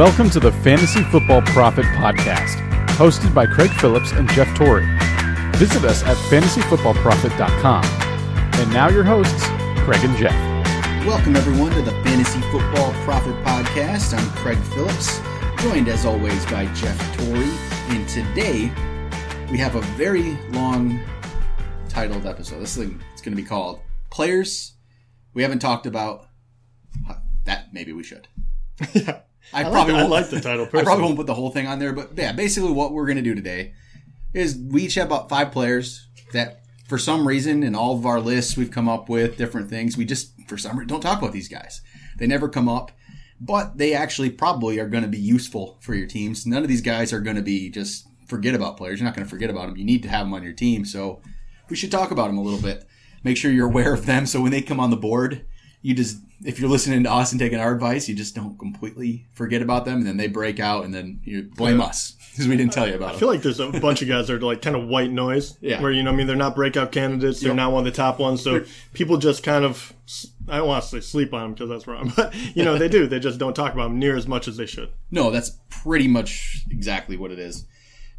Welcome to the Fantasy Football Prophet Podcast, hosted by Craig Phillips and Jeff Torrey. Visit us at fantasyfootballprophet.com. And now your hosts, Craig and Jeff. Welcome, everyone, to the Fantasy Football Prophet Podcast. I'm Craig Phillips, joined as always by Jeff Torrey. And today we have a very long titled episode. This thing is going to be called Players We Haven't Talked About. That maybe we should. yeah. I, I probably won't, I like the title. I probably won't put the whole thing on there, but yeah, basically what we're going to do today is we each have about five players that, for some reason, in all of our lists we've come up with different things. We just, for some reason, don't talk about these guys. They never come up, but they actually probably are going to be useful for your teams. None of these guys are going to be just forget about players. You're not going to forget about them. You need to have them on your team. So we should talk about them a little bit. Make sure you're aware of them. So when they come on the board, you just if you're listening to us and taking our advice, you just don't completely forget about them, and then they break out, and then you blame Yeah. us because we didn't tell you about it. I them. feel like there's a bunch of guys that are like kind of white noise. Yeah. Where, you know, I mean, they're not breakout candidates. They're Yep. not one of the top ones. So people just kind of, I don't want to say sleep on them because that's wrong. But, you know, they do. They just don't talk about them near as much as they should. No, that's pretty much exactly what it is.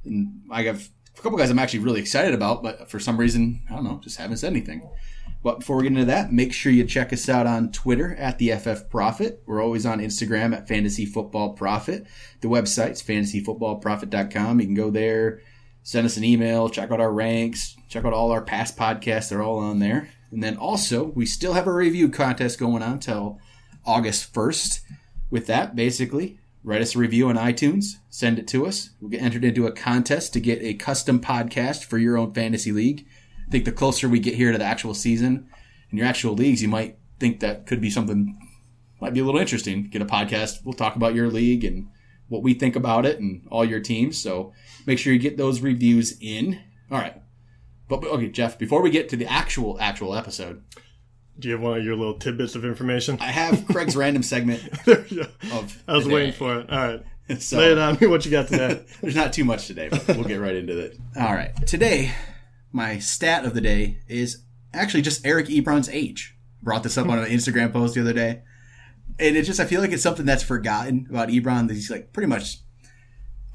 And I have a couple guys I'm actually really excited about, but for some reason, I don't know, just haven't said anything. But before we get into that, make sure you check us out on Twitter at the FF Prophet. We're always on Instagram at Fantasy Football Prophet. The website's fantasyfootballprophet.com. You can go there, send us an email, check out our ranks, check out all our past podcasts. They're all on there. And then also, we still have a review contest going on till August 1st. With that, basically, write us a review on iTunes, send it to us. We'll get entered into a contest to get a custom podcast for your own fantasy league. I think the closer we get here to the actual season and your actual leagues, you might think that could be something might be a little interesting. Get a podcast. We'll talk about your league and what we think about it and all your teams. So make sure you get those reviews in. All right. But okay, Jeff, before we get to the actual actual episode, Do you have one of your little tidbits of information? I have Craig's random segment There you go. of I was waiting day. for it. All right. So- Lay it on me. What you got today? There's not too much today, but we'll get right into it. All right. Today, my stat of the day is actually just Eric Ebron's age. Brought this up on an Instagram post the other day. And it just, I feel like it's something that's forgotten about Ebron. That he's like pretty much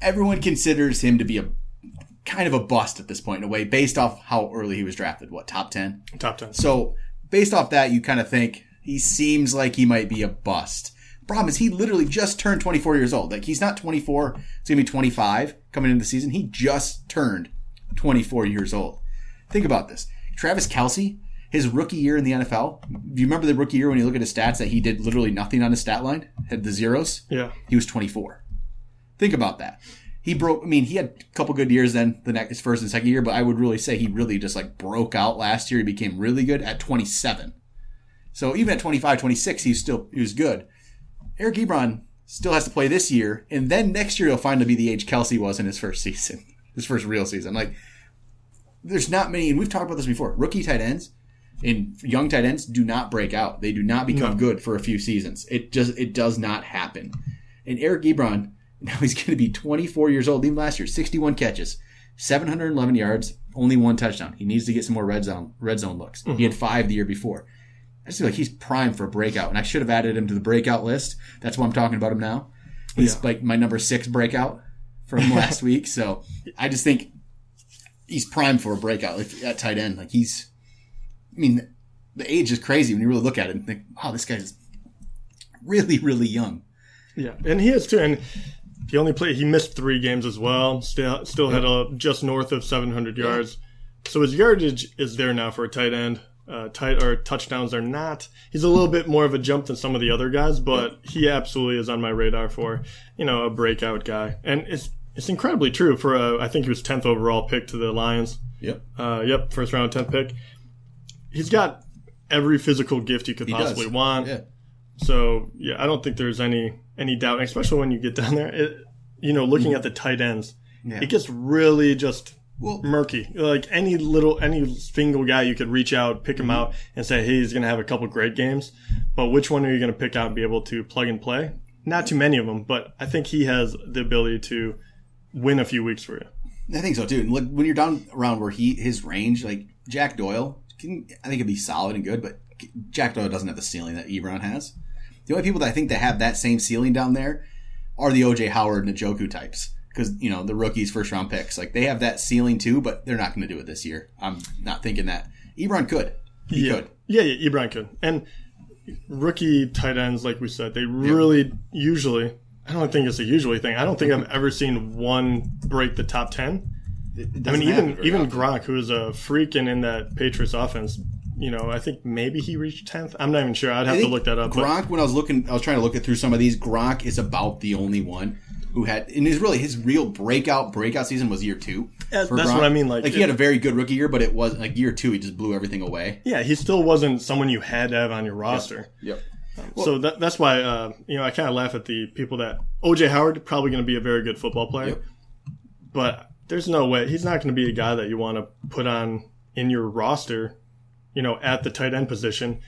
everyone considers him to be a kind of a bust at this point in a way, based off how early he was drafted. What, top 10? Top 10. So based off that, you kind of think he seems like he might be a bust. Problem is, he literally just turned 24 years old. Like he's not 24; it's gonna be 25 coming into the season. He just turned 24 years old. Think about this: Travis Kelce, his rookie year in the NFL. Do you remember the rookie year when you look at his stats that he did literally nothing on his stat line, had the zeros? Yeah. He was 24. Think about that. He broke. I mean, he had a couple good years then, the next his first and second year, but I would really say he really just like broke out last year. He became really good at 27. So even at 25, 26, he's still he was good. Eric Ebron still has to play this year, and then next year he'll finally be the age Kelce was in his first season, his first real season. Like, there's not many, and we've talked about this before. Rookie tight ends and young tight ends do not break out. They do not become No. good for a few seasons. It just it does not happen. And Eric Ebron, now he's going to be 24 years old. Even last year, 61 catches, 711 yards, only one touchdown. He needs to get some more red zone red zone looks. He had mm-hmm. five the year before. I just feel like he's primed for a breakout, and I should have added him to the breakout list. That's why I'm talking about him now. He's Yeah. like my number six breakout from last week. So I just think he's primed for a breakout like, at tight end. Like he's, I mean, the age is crazy when you really look at it and think, wow, this guy's really, really young. Yeah, and he is too. And he only played. He missed three games as well. Still, still had a just north of 700 yards. So his yardage is there now for a tight end. Uh, tight or touchdowns are not. He's a little bit more of a jump than some of the other guys, but he absolutely is on my radar for you know a breakout guy. And it's it's incredibly true for a. I think he was 10th overall pick to the Lions. Yep. Uh, yep, first round 10th pick. He's got every physical gift you could He does. possibly want. Yeah. So yeah, I don't think there's any any doubt, especially when you get down there. It, you know, looking at the tight ends, Yeah. it gets really just Well, murky. Like any little any single guy you could reach out, pick him out, and say, hey, he's gonna have a couple great games. But which one are you gonna pick out and be able to plug and play? Not too many of them, but I think he has the ability to win a few weeks for you. I think so too. And look, when you're down around where he his range, like Jack Doyle, can, I think it'd be solid and good, but Jack Doyle doesn't have the ceiling that Ebron has. The only people that I think that have that same ceiling down there are the OJ Howard and Njoku types because you know the rookies, first round picks, like they have that ceiling too, but they're not going to do it this year. I'm not thinking that. Ebron could. He yeah. could. Yeah, yeah, Ebron could. And rookie tight ends, like we said, they really usually. I don't think it's a usually thing. I don't think I've ever seen one break the top ten. It- it I mean, even even often. Gronk, who is a freak and in that Patriots offense, you know, I think maybe he reached tenth. I'm not even sure. I'd have to look that up. but- Gronk, when I was looking, I was trying to look it through some of these. Gronk is about the only one who had, and his really his real breakout breakout season was year two. That's Gronk. what I mean, like, like he had a very good rookie year, but it was like year two, he just blew everything away. yeah, he still wasn't someone you had to have on your roster. Yep. So that, that's why uh, you know I kind of laugh at the people that OJ Howard probably going to be a very good football player, Yep. but there's no way he's not going to be a guy that you want to put on in your roster, you know, at the tight end position.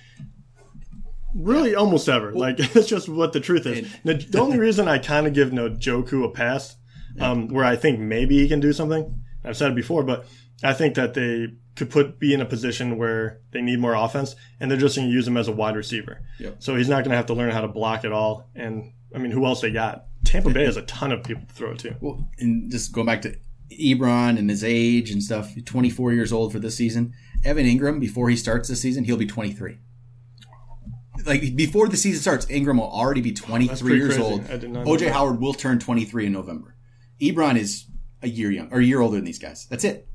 Really, almost ever. like it's just what the truth is. Now, the only reason I kind of give Njoku a pass, um, where I think maybe he can do something. I've said it before, but I think that they could put be in a position where they need more offense, and they're just going to use him as a wide receiver. Yep. So he's not going to have to learn how to block at all. And I mean, who else they got? Tampa Bay has a ton of people to throw to. Well, and just going back to Ebron and his age and stuff, 24 years old for this season. Evan Engram, before he starts this season, he'll be 23. Like before the season starts, Engram will already be 23 years crazy. old. I did not know OJ. Howard will turn 23 in November. Ebron is a year young or a year older than these guys. That's it.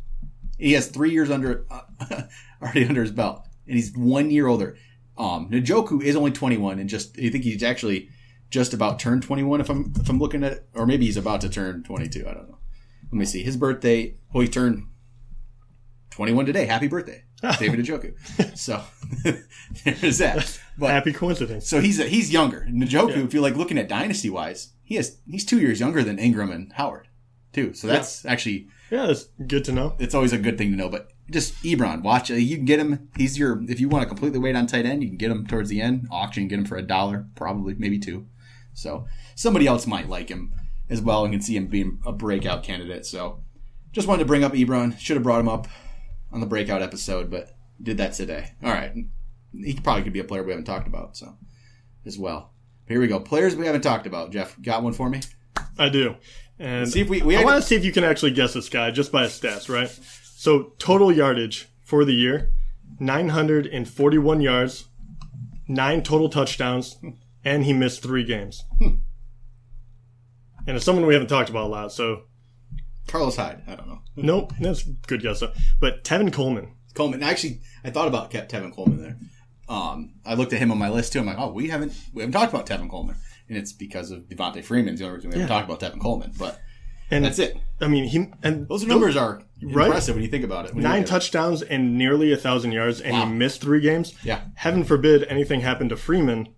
He has three years under uh, already under his belt, and he's one year older. Um, Njoku is only 21, and just I think he's actually just about turned 21. If I'm if I'm looking at it, or maybe he's about to turn 22. I don't know. Let me see. His birthday. Oh, he turned 21 today. Happy birthday, David Njoku. so there's that. But Happy coincidence. so he's he's younger. Njoku, if you're like looking at dynasty wise, he has he's two years younger than Engram and Howard, too. So that's actually Yeah, that's good to know. it's always a good thing to know. But just Ebron, watch it. You can get him. He's your if you want to completely wait on tight end, you can get him towards the end. Auction, get him for a dollar, probably maybe two. So somebody else might like him as well and can see him being a breakout candidate. So just wanted to bring up Ebron. Should have brought him up on the breakout episode, but did that today. All right, he probably could be a player we haven't talked about. So as well. Here we go. Players we haven't talked about. Jeff, got one for me? I do. And See if we- we I want to see if you can actually guess this guy just by his stats, right? So total yardage for the year, 941 yards, nine total touchdowns, and he missed three games. And it's someone we haven't talked about a lot, so Carlos Hyde. I don't know. nope, that's a good guess. Though. But Tevin Coleman, Coleman. Actually, I thought about Tevin Coleman there. Um, I looked at him on my list too. I'm like, oh, we haven't we haven't talked about Tevin Coleman, and it's because of Devonta Freeman's the only reason we haven't Yeah. talked about Tevin Coleman. But and that's it. I mean, he and Those numbers are Right? impressive when you think about it. Nine at it. touchdowns and nearly a thousand yards, and Wow. he missed three games. Yeah. Heaven forbid anything happened to Freeman.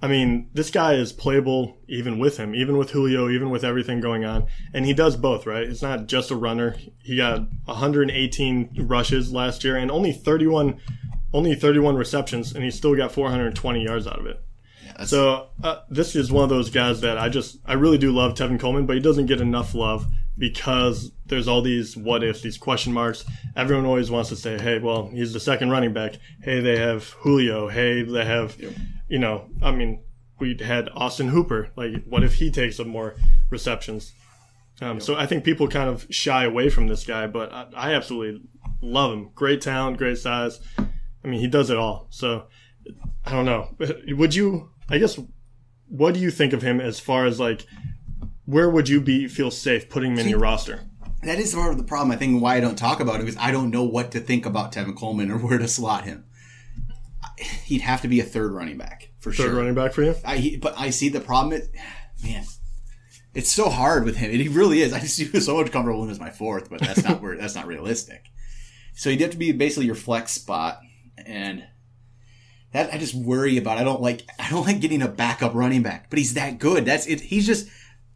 I mean, this guy is playable even with him, even with Julio, even with everything going on, and he does both. Right? It's not just a runner. He got 118 rushes last year and only 31, only 31 receptions, and he still got 420 yards out of it. That's- So uh, this is one of those guys that I just I really do love Tevin Coleman, but he doesn't get enough love because there's all these what ifs, these question marks. Everyone always wants to say, "Hey, well, he's the second running back. Hey, they have Julio. Hey, they have, you know, I mean, we had Austin Hooper. Like, what if he takes some more receptions?" Um, So I think people kind of shy away from this guy, but I, I absolutely love him. Great talent, great size. I mean, he does it all. So I don't know. Would you? I guess. What do you think of him as far as like? Where would you be feel safe putting him in your roster? that is part of the problem. I think why I don't talk about it because I don't know what to think about Tevin Coleman or where to slot him. He'd have to be a third running back for Third sure. running back for you? I, he, but I see the problem. Is, man, it's so hard with him. And He really is. I just feel so much comfortable with him as my fourth, but that's not where that's not realistic. So he'd have to be basically your flex spot, and that I just worry about. I don't like. I don't like getting a backup running back, but he's that good. That's it. He's just.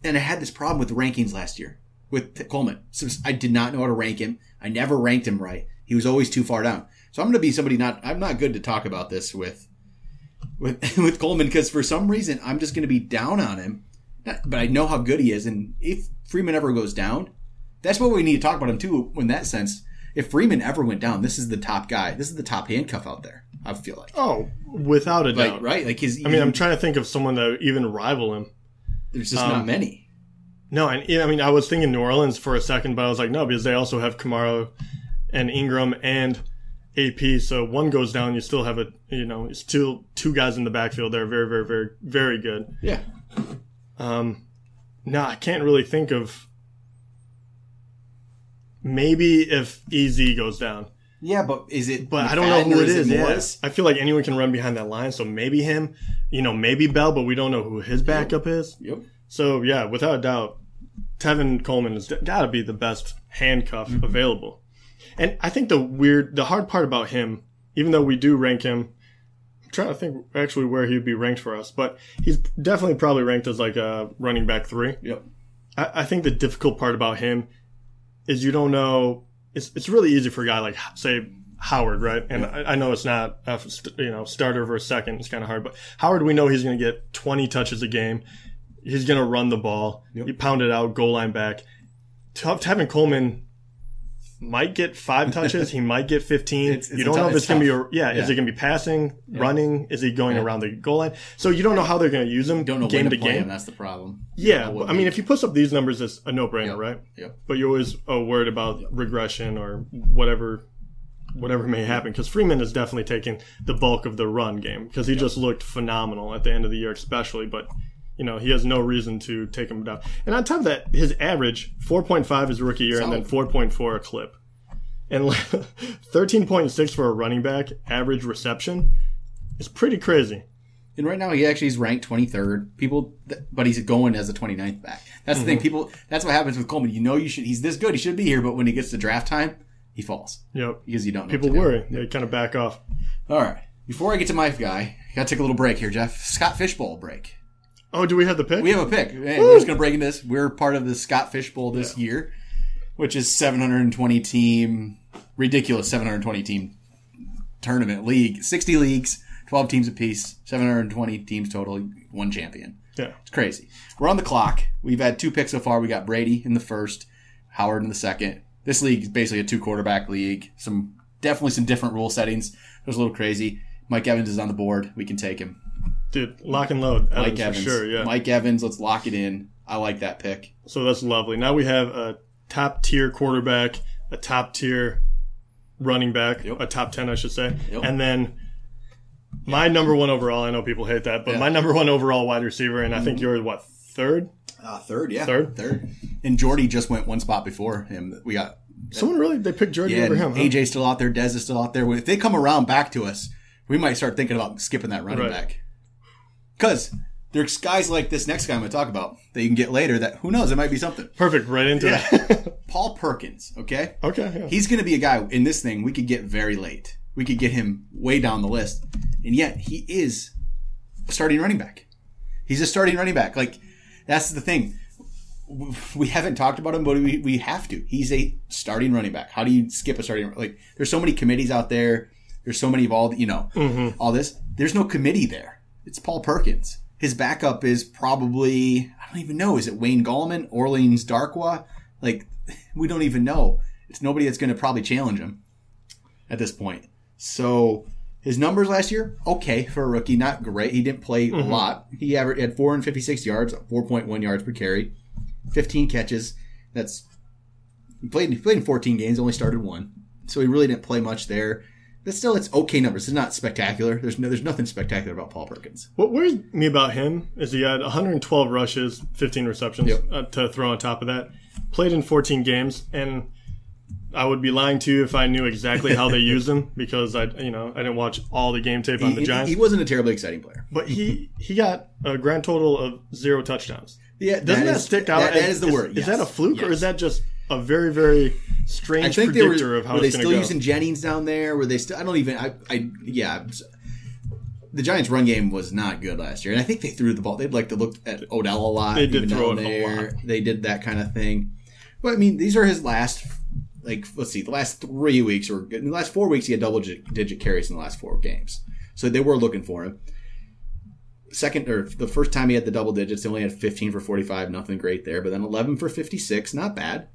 And I had this problem with rankings last year with Coleman. So I did not know how to rank him. I never ranked him right. He was always too far down. So I'm going to be somebody not. I'm not good to talk about this with with with Coleman because for some reason I'm just going to be down on him. But I know how good he is, and if Freeman ever goes down, that's what we need to talk about him too. In that sense, if Freeman ever went down, this is the top guy. This is the top handcuff out there. I feel like, Oh, without a like doubt. right, like his. I mean, I'm trying to think of someone that would even rival him. There's just Um, not many. No, and I mean, I was thinking New Orleans for a second, but I was like, no, because they also have Kamara and Ingram and AP. So one goes down, you still have a, you know, it's still two guys in the backfield. They're very, very, very, very good. Yeah. Um, no, I can't really think of. Maybe if EZ goes down, Yeah, but is it? but I don't know who it is. Morris? I feel like anyone can run behind that line, so maybe him. You know, maybe Bell, but we don't know who his backup is. Yep. So yeah, without a doubt, Tevin Coleman has got to be the best handcuff Mm-hmm. available. And I think the weird, the hard part about him, even though we do rank him, I'm trying to think actually where he'd be ranked for us, but he's definitely probably ranked as like a running back three. Yep. I, I think the difficult part about him is you don't know. It's it's really easy for a guy like say Howard, right? And I, I know it's not a you know starter versus second. It's kind of hard, but Howard, we know he's going to get 20 touches a game. He's going to run the ball. Yep. He pounded out goal line back. Tevin Coleman might get five touches. he might get 15. It's- it's you don't know if it's it's going to be a, yeah, Is it going to be passing, running? Is he going Yeah. around the goal line? So you don't know how they're going to use him Don't know game when to to game. him. That's the problem. Yeah, I mean, if he puts up these numbers, it's a no-brainer, Yep. right? Yep. But you're always uh, worried about regression or whatever, whatever may happen. Because Freeman is definitely taking the bulk of the run game because he just looked phenomenal at the end of the year, especially. But you know, he has no reason to take him down. And on top of that, his average 4.5 his rookie year, and then 4.4 a clip, and 13.6 for a running back average reception is pretty crazy. And right now, he actually is ranked 23rd. People, but he's going as a 29th back. That's the thing. Mm-hmm. People, that's what happens with Coleman. You know, you should. He's this good. He should be here. But when he gets to draft time, he falls Yep. because you don't. Know People to do. worry. They kind of back off. All right. Before I get to my guy, I got to take a little break here, Jeff. Scott Fishbowl break. Oh, do we have the pick? We have a pick. Hey, we're just going to break into this. We're part of the Scott Fishbowl this year, which is 720 team, ridiculous 720 team tournament league. 60 leagues, 12 teams apiece, 720 teams total, one champion. yeah. It's crazy. We're on the clock. We've had two picks so far. We got Brady in the first, Howard in the second. This league is basically a two quarterback league. Some definitely some different rule settings. It was a little crazy. Mike Evans is on the board. We can take him. Dude, lock and load. Evans Mike Evans. sure, yeah. Mike Evans. Let's lock it in. I like that pick. So that's lovely. Now we have a top tier quarterback, a top tier running back, Yep. a top 10, I should say. Yep. And then my number one overall, I know people hate that, but Yeah. my number one overall wide receiver, and I think you're what, third? Uh, third, yeah, Third? third. And Jordy just went one spot before him. We got Someone really, they picked Jordy yeah. over him. Huh? AJ's still out there. Dez is still out there. If they come around back to us, we might start thinking about skipping that running Right. back. Because there's guys like this next guy I'm going to talk about that you can get later. That who knows? It might be something. Perfect, right into Yeah. it. Paul Perkins. Okay. okay, yeah. He's going to be a guy in this thing we could get very late. We could get him way down the list. And yet he is a starting running back. He's a starting running back. Like, that's the thing. We haven't talked about him, but we, we have to. He's a starting running back. How do you skip a starting? Like, there's so many committees out there. There's so many of all, you know, mm-hmm. all this. There's no committee there. It's Paul Perkins. His backup is probably, I don't even know. Is it Wayne Gallman, Orleans Darkwa? Like, we don't even know. It's nobody that's going to probably challenge him at this point. So his numbers last year, okay for a rookie, not great. He didn't play a mm-hmm. lot. He averaged had 456 yards, 4.1 yards per carry, 15 catches. That's he played. He played in 14 games, only started one, so he really didn't play much there. But still, it's okay numbers. It's not spectacular. There's no, there's nothing spectacular about Paul Perkins. What worries me about him is he had 112 rushes, 15 receptions Yep. uh, to throw on top of that. Played in 14 games, and I would be lying to you if I knew exactly how they used him because I, you know, I didn't watch all the game tape on He, the Giants. he wasn't a terribly exciting player. but he he got a grand total of zero touchdowns. Yeah, Doesn't that, is- stick out? that- that is the word. Is that a fluke or is that just a very very strange I think they were, predictor of how were they still go? using Jennings down there? Were they still? I don't even. I. I yeah. The Giants' run game was not good last year, and I think they threw the ball. They'd like to look at Odell a lot. They did even throw it a lot. They did that kind of thing. But I mean, these are his last. Like, let's see, the last three weeks or in the last four weeks, he had double digit, digit carries in the last four games. So they were looking for him. Second or the first time he had the double digits, he only had 15 for 45, nothing great there. But then 11 for 56, not bad.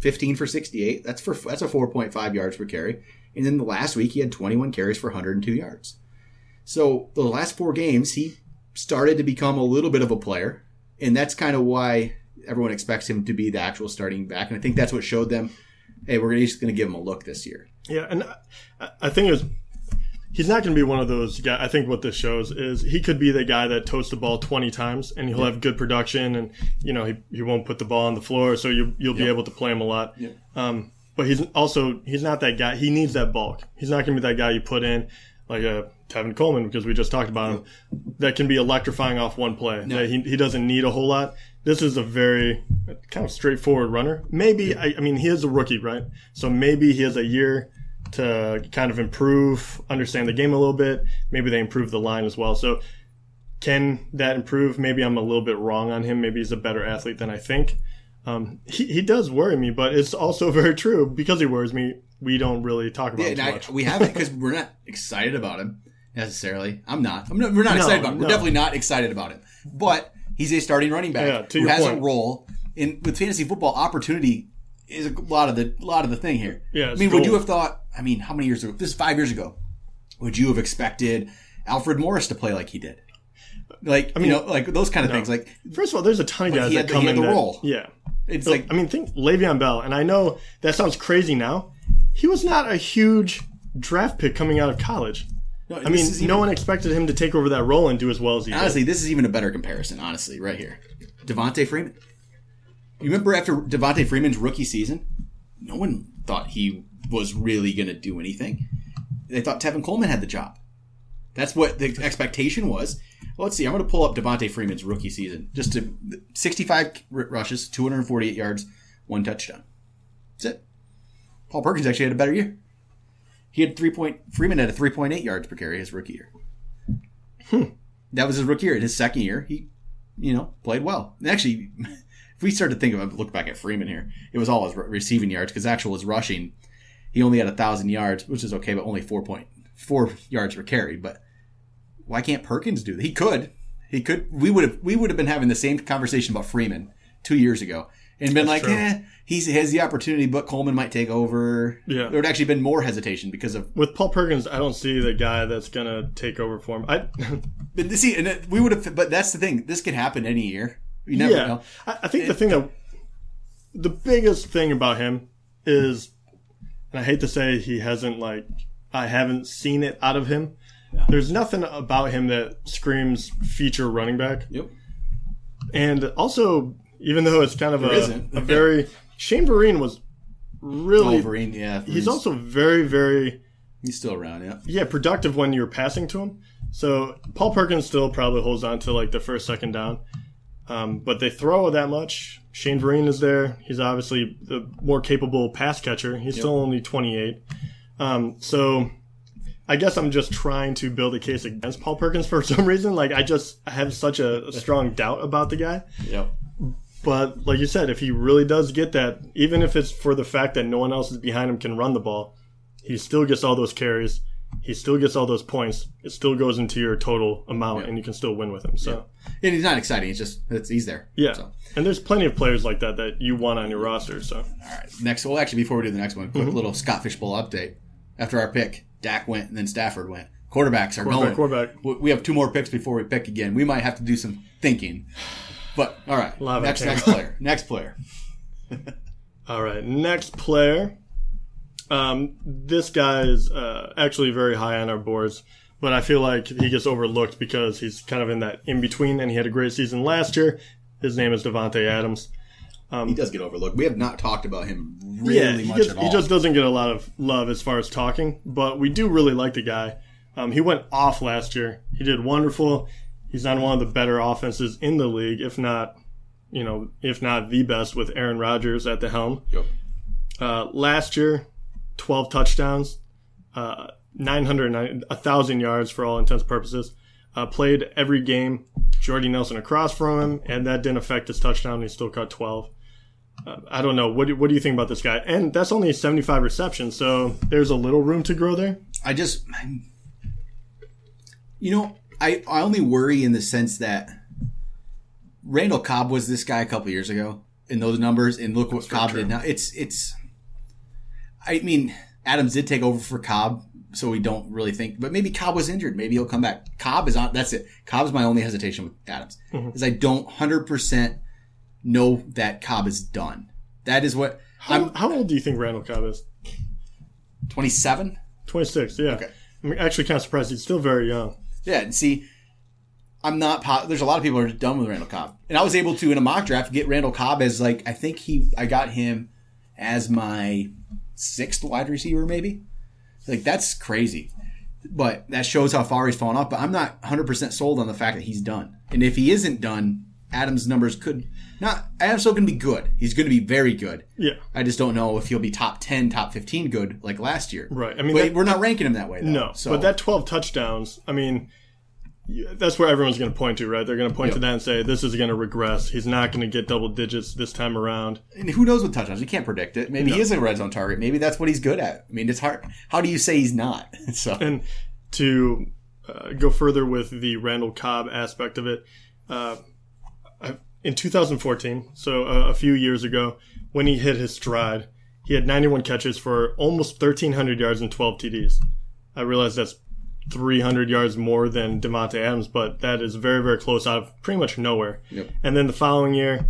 15 for 68. That's for that's a 4.5 yards per carry. And then the last week he had 21 carries for 102 yards. So the last four games he started to become a little bit of a player. and that's kind of why everyone expects him to be the actual starting back. And I think that's what showed them, hey, we're just going to give him a look this year. Yeah, and I, I think it was. He's not going to be one of those guys. I think what this shows is he could be the guy that toasts the ball 20 times and he'll have good production and, you know, he, he won't put the ball on the floor. So you, you'll be able to play him a lot. Um, but he's also, he's not that guy. He needs that bulk. He's not going to be that guy you put in like a Tevin Coleman because we just talked about him that can be electrifying off one play. That he, he doesn't need a whole lot. This is a very kind of straightforward runner. Maybe, I, I mean, he is a rookie, right? So maybe he has a year to kind of improve, understand the game a little bit. Maybe they improve the line as well. So can that improve? Maybe I'm a little bit wrong on him. Maybe he's a better athlete than I think. Um, he, he does worry me, but it's also very true because he worries me. We don't really talk about Yeah, him and too I, much. we haven't because we're not excited about him necessarily. I'm not. I'm not we're not No, excited about him. We're no. definitely not excited about him. But he's a starting running back Yeah, who has a role in with fantasy football. Opportunity is a lot of the lot of the thing here. Yeah, I mean, would you have thought? I mean, how many years ago? This is five years ago. Would you have expected Alfred Morris to play like he did? Like I mean, you know, like those kind of things. Like First of all, there's a ton of guys that the- come in the that- role. Yeah. it's So, like I mean, think Le'Veon Bell, and I know that sounds crazy now. He was not a huge draft pick coming out of college. no, I mean, no one expected him to take over that role and do as well as he did. Honestly, this is even a better comparison, honestly, right here. Devonta Freeman. You remember after Devonta Freeman's rookie season? No one thought he was really going to do anything. They thought Tevin Coleman had the job. That's what the expectation was. Well, let's see. I'm going to pull up Devonta Freeman's rookie season. Just to 65 rushes, 248 yards, one touchdown. That's it. Paul Perkins actually had a better year. He had three point. Freeman had a 3.8 yards per carry his rookie year Hmm. that was his rookie year. In his second year, he, you know, played well. And actually, if we start to think of look back at Freeman here, it was all his receiving yards because actual his rushing, he only had a thousand yards, which is okay, but only four point four yards per carry. But why can't Perkins do that? He could. He could. We would have. We would have been having the same conversation about Freeman two years ago, and been like, true. eh, he has the opportunity, but Coleman might take over. Yeah. there would actually been more hesitation because of With Paul Perkins, I don't see the guy that's gonna take over for him. I, But see, and it- we would have. But that's the thing. This could happen any year. You never yeah, know. I, I think the thing that the biggest thing about him is, and I hate to say he hasn't like I haven't seen it out of him. There's nothing about him that screams feature running back. Yep. And also, even though it's kind of There a, a very Shane Vereen was really Wolverine. Yeah. he's also very very he's still around. Yeah. yeah productive when you're passing to him. So Paul Perkins still probably holds on to like the first second down, um, but they throw that much. Shane Vereen is there. He's obviously the more capable pass catcher. He's still only 28. Um, so I guess I'm just trying to build a case against Paul Perkins for some reason. Like I just have such a, a strong doubt about the guy. Yep. But like you said, if he really does get that, even if it's for the fact that no one else is behind him can run the ball, he still gets all those carries. He still gets all those points. It still goes into your total amount, and you can still win with him. So And he's not exciting. It's just it's, he's there. yeah, So, and there's plenty of players like that that you want on your roster. So all right, Next. Well, actually, before we do the next one, quick Mm-hmm. little Scott Fishbowl update. After our pick, Dak went, and then Stafford went. Quarterbacks are Quarterback, going. quarterback. We- have two more picks before we pick again. We might have to do some thinking. But all right. Love next Cam. next player. Next player. all right, next player. Um, this guy is uh, actually very high on our boards, but I feel like he gets overlooked because he's kind of in that in between, and he had a great season last year. His name is Davante Adams. He does get overlooked. We have not talked about him really he, much gets- at all. he just doesn't get a lot of love as far as talking, but we do really like the guy. Um, he went off last year. He did wonderful. He's on one of the better offenses in the league, if not, you know, if not the best, with Aaron Rodgers at the helm. Yep. Uh, last year, 12 touchdowns, uh, 900, 1,000 yards for all intents and purposes. Uh, played every game. Jordy Nelson across from him, and that didn't affect his touchdown. He still caught 12. Uh, I don't know. What do, what do you think about this guy? And that's only 75 receptions, so there's a little room to grow there. I just, you know, I, I only worry in the sense that Randall Cobb was this guy a couple years ago in those numbers, and look what Cobb true. did now. It's it's. I mean, Adams did take over for Cobb so we don't really think. But maybe Cobb was injured. Maybe he'll come back. Cobb is on. That's it. Cobb's my only hesitation with Adams mm-hmm. is I don't hundred percent know that Cobb is done. That is what How, how old do you think Randall Cobb is? twenty seven. 26, yeah. Okay. I'm actually kind of surprised he's still very young. Yeah, and see, I'm not. Po- there's a lot of people who are done with Randall Cobb, and I was able to in a mock draft get Randall Cobb as like I think he I got him as my sixth wide receiver maybe. Like that's crazy, but that shows how far he's fallen off. But I'm not 100 percent sold on the fact that he's done, and if he isn't done, Adams' numbers could not. Adams still going to be good. He's going to be very good. Yeah. I just don't know if he'll be top 10, top 15 good like last year. Right. I mean, that- we're not ranking him that way. Though, No, so but that 12 touchdowns, I mean, that's where everyone's going to point to, right? They're going to point to that and say, this is going to regress. He's not going to get double digits this time around. And who knows with touchdowns? You can't predict it. Maybe he is a red zone target. Maybe that's what he's good at. I mean, it's hard. How do you say he's not? So And to uh, go further with the Randall Cobb aspect of it, uh, in 2014, so a, a few years ago, when he hit his stride, he had 91 catches for almost 1,300 yards and 12 TDs. I realize that's 300 yards more than Davante Adams, but that is very, very close out of pretty much nowhere. Yep. And then the following year,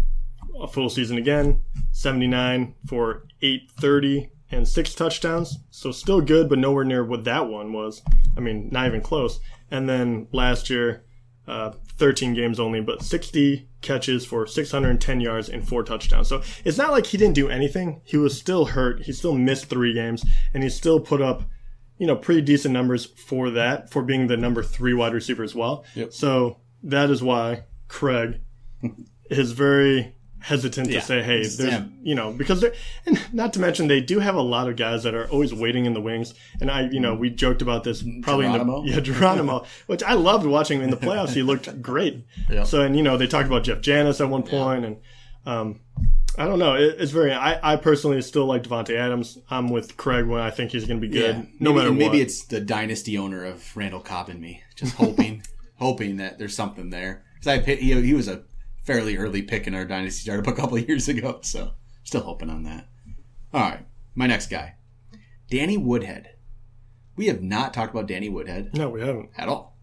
a full season again, 79 for 830 and six touchdowns. So still good, but nowhere near what that one was. I mean, not even close. And then last year, uh, 13 games only, but 60 catches for 610 yards and four touchdowns. So it's not like he didn't do anything. He was still hurt. He still missed three games, and he still put up, you know, pretty decent numbers for that, for being the number three wide receiver as well. Yep. So that is why Craig is very hesitant Yeah. to say, hey, there's, you know, because they're, and not to mention they do have a lot of guys that are always waiting in the wings. And I, you know, we joked about this probably Geronimo? in the, yeah, Geronimo, which I loved watching him in the playoffs. He looked great. Yeah. So, and you know, they talked about Jeff Janis at one point and, um, I don't know. It, it's very. I, I personally still like Davante Adams. I'm with Craig when I think he's going to be good, yeah, no maybe, matter what. maybe it's the dynasty owner of Randall Cobb and me, just hoping, hoping that there's something there. Because I he, he was a fairly early pick in our dynasty startup a couple of years ago, so still hoping on that. All right, my next guy, Danny Woodhead. We have not talked about Danny Woodhead no, we haven't. at all.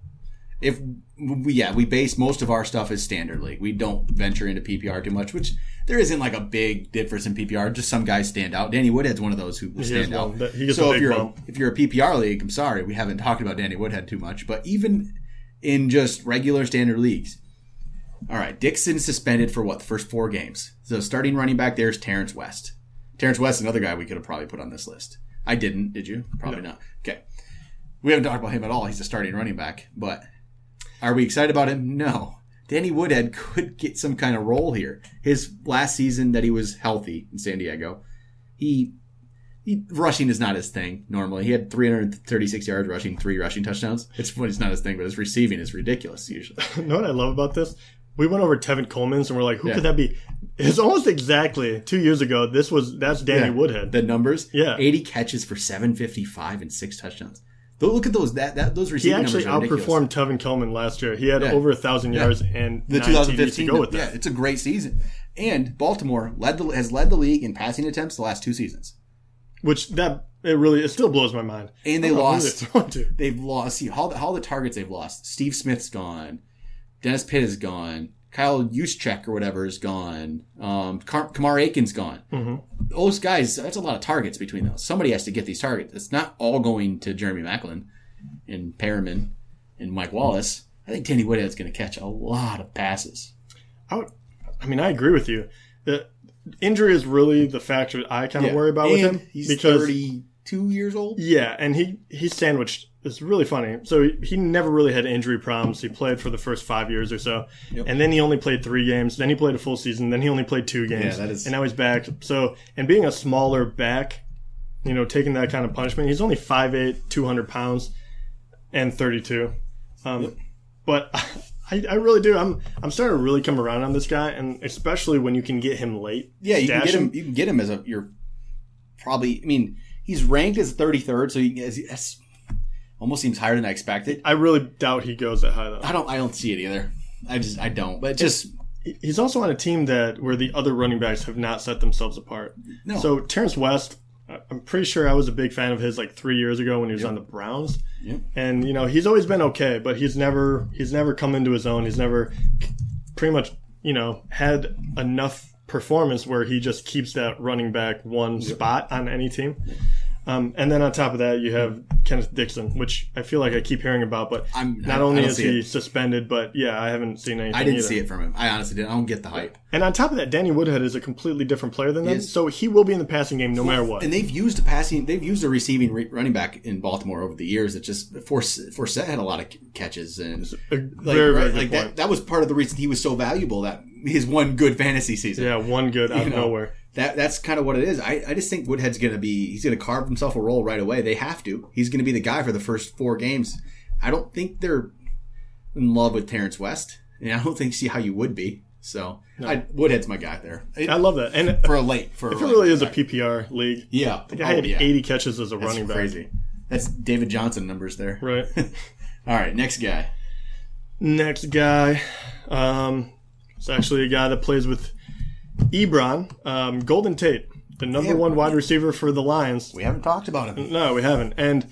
If we, yeah, we base most of our stuff as standard league. We don't venture into PPR too much, which there isn't like a big difference in PPR. Just some guys stand out. Danny Woodhead's one of those who stand out. so if you're a, if you're a PPR league, I'm sorry, we haven't talked about Danny Woodhead too much. But even in just regular standard leagues, all right, Dixon suspended for what the first four games. So starting running back there is Terrence West. Terrence West, another guy we could have probably put on this list. I didn't. Did you? Probably not. Okay. We haven't talked about him at all. He's a starting running back, but are we excited about him? No. Danny Woodhead could get some kind of role here. His last season that he was healthy in San Diego, he, he rushing is not his thing normally. He had 336 yards rushing, three rushing touchdowns. It's it's not his thing, but his receiving is ridiculous usually. You know what I love about this? We went over Tevin Coleman's and we're like, who Yeah. could that be? It's almost exactly two years ago. This was that's Danny Yeah. Woodhead. The numbers, Yeah. 80 catches for 755 and six touchdowns. Look at those that, that those he actually numbers are ridiculous. outperformed Tevin Coleman last year. He had Yeah. over a thousand yards and the 2015 to go with that. yeah, it's a great season. And Baltimore led the, has led the league in passing attempts the last two seasons. Which that it really it still blows my mind. And they I don't know who lost. they're throwing to. They've lost. See how the, how the targets they've lost. Steve Smith's gone. Dennis Pitt is gone. Kyle Juszczyk or whatever is gone. Um, Car- Kamar Aiken's gone. Mm-hmm. Those guys, that's a lot of targets between those. Somebody has to get these targets. It's not all going to Jeremy Maclin and Perriman and Mike Wallace. I think Danny Woodhead's going to catch a lot of passes. I, would, I mean, I agree with you. The injury is really the factor I kind of worry about with him He's because 32 years old. Yeah, and he he sandwiched. It's really funny. So he, never really had injury problems. He played for the first five years or so, Yep. and then he only played three games. Then he played a full season. Then he only played two games. Yeah, that is- And now he's back. So and being a smaller back, you know, taking that kind of punishment. He's only 5'8", 200 pounds, and thirty two. Um, But I, I really do. I'm I'm starting to really come around on this guy, and especially when you can get him late. Yeah, you can get him. You can get him as a. You're probably. I mean, he's ranked as 33rd, so you, as- almost seems higher than I expected. I really doubt he goes that high though. I don't. I don't see it either. I just. I don't. But just he's also on a team that where the other running backs have not set themselves apart. No. So Terrence West, I- I'm pretty sure I was a big fan of his like three years ago when he was on the Browns. Yep. And you know he's always been okay, but he's never he's never come into his own. He's never pretty much you know had enough performance where he just keeps that running back one spot on any team. Um, and then on top of that, you have Kenneth Dixon, which I feel like I keep hearing about, but I'm- not I only don't is he it. suspended, but yeah, I haven't seen anything. I didn't either. see it from him. I honestly didn't. I don't get the hype. And on top of that, Danny Woodhead is a completely different player than them, is. so he will be in the passing game no matter what. And they've used a passing, they've used a receiving re- running back in Baltimore over the years. That just Forse- Forsett had a lot of catches and A like, very, right, very like point. that. That was part of the reason he was so valuable. That his one good fantasy season. Yeah, one good out You of know, nowhere. That that's kind of what it is. I, I just think Woodhead's going to be he's going to carve himself a role right away. They have to. He's going to be the guy for the first four games. I don't think they're in love with Terrence West, and I don't think see how you would be. So I, Woodhead's my guy there It- I love that. And for a late for if a really is a PPR league. yeah. The guy had Oh, yeah. 80 catches as a That's running back. crazy. That's David Johnson numbers there. Right. All right, next guy. Next guy, um, it's actually a guy that plays with Ebron, um, Golden Tate, the number Yeah. one wide receiver for the Lions. We haven't talked about him. No, we haven't. And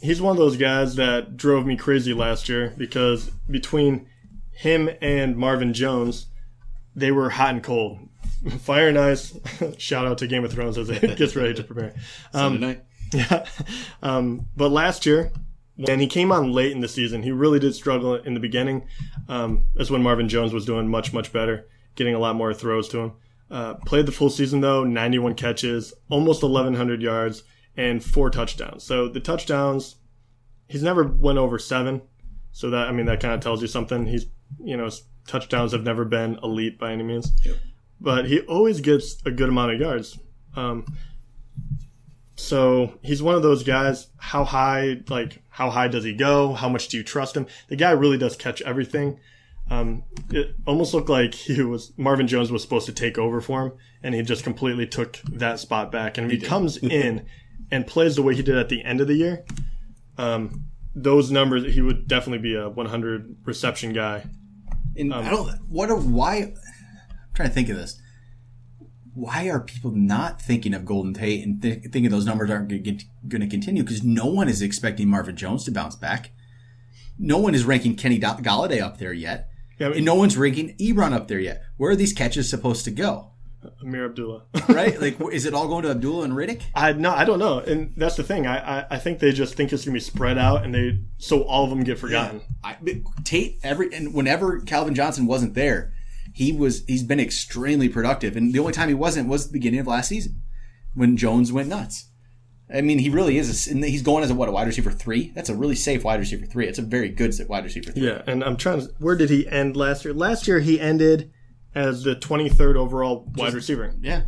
he's one of those guys that drove me crazy last year because between him and Marvin Jones, they were hot and cold. Fire and ice. Shout out to Game of Thrones as it gets ready to prepare. Um, night. yeah. Um, but last year, when he came on late in the season, he really did struggle in the beginning. Um, that's when Marvin Jones was doing much, much better, getting a lot more throws to him. Uh, played the full season though, 91 catches, almost 1,100 yards, and four touchdowns. So the touchdowns, he's never went over seven. So that I mean that kind of tells you something. He's you know his touchdowns have never been elite by any means, Yep. but he always gets a good amount of yards. Um, so he's one of those guys. How high, like, how high does he go? How much do you trust him? The guy really does catch everything. Um, it almost looked like he was Marvin Jones was supposed to take over for him, and he just completely took that spot back. And if he, comes in and plays the way he did at the end of the year, um, those numbers he would definitely be a 100 reception guy. And Um, I don't. What are why? I'm trying to think of this. Why are people not thinking of Golden Tate and th- thinking those numbers aren't going to continue? Because no one is expecting Marvin Jones to bounce back. No one is ranking Kenny Golladay up there yet, Yeah, and no one's ranking Ebron up there yet. Where are these catches supposed to go? Ameer Abdullah. Right? like, is it all going to Abdullah and Riddick? I no, I don't know, and that's the thing. I, I I think they just think it's gonna be spread out, and they so all of them get forgotten. I, Tate every and whenever Calvin Johnson wasn't there, he was he's been extremely productive. And the only time he wasn't was the beginning of last season when Jones went nuts. I mean, he really is. A, he's going as a what a wide receiver three. That's a really safe wide receiver three. It's a very good wide receiver three. Yeah, and I'm trying to. Where did he end last year? Last year he ended as the 23rd overall wide receiver. Yeah.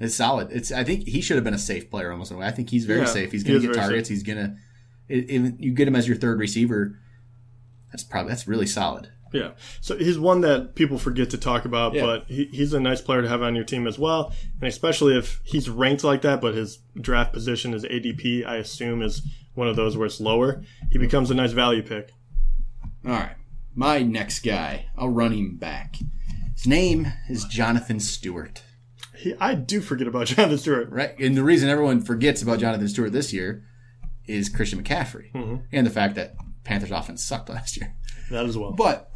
It's solid. It's. I think he should have been a safe player almost. in a way. I think he's very Yeah, safe. He's going to get targets. He's going to. If you get him as your third receiver, that's probably that's really solid. Yeah, so he's one that people forget to talk about, Yeah. but he, he's a nice player to have on your team as well, and especially if he's ranked like that, but his draft position, his ADP, I assume is one of those where it's lower. He becomes a nice value pick. All right. My next guy, I'll run him back. His name is Jonathan Stewart. He, I do forget about Jonathan Stewart. Right? And the reason everyone forgets about Jonathan Stewart this year is Christian McCaffrey mm-hmm. and the fact that Panthers offense sucked last year. That as well. But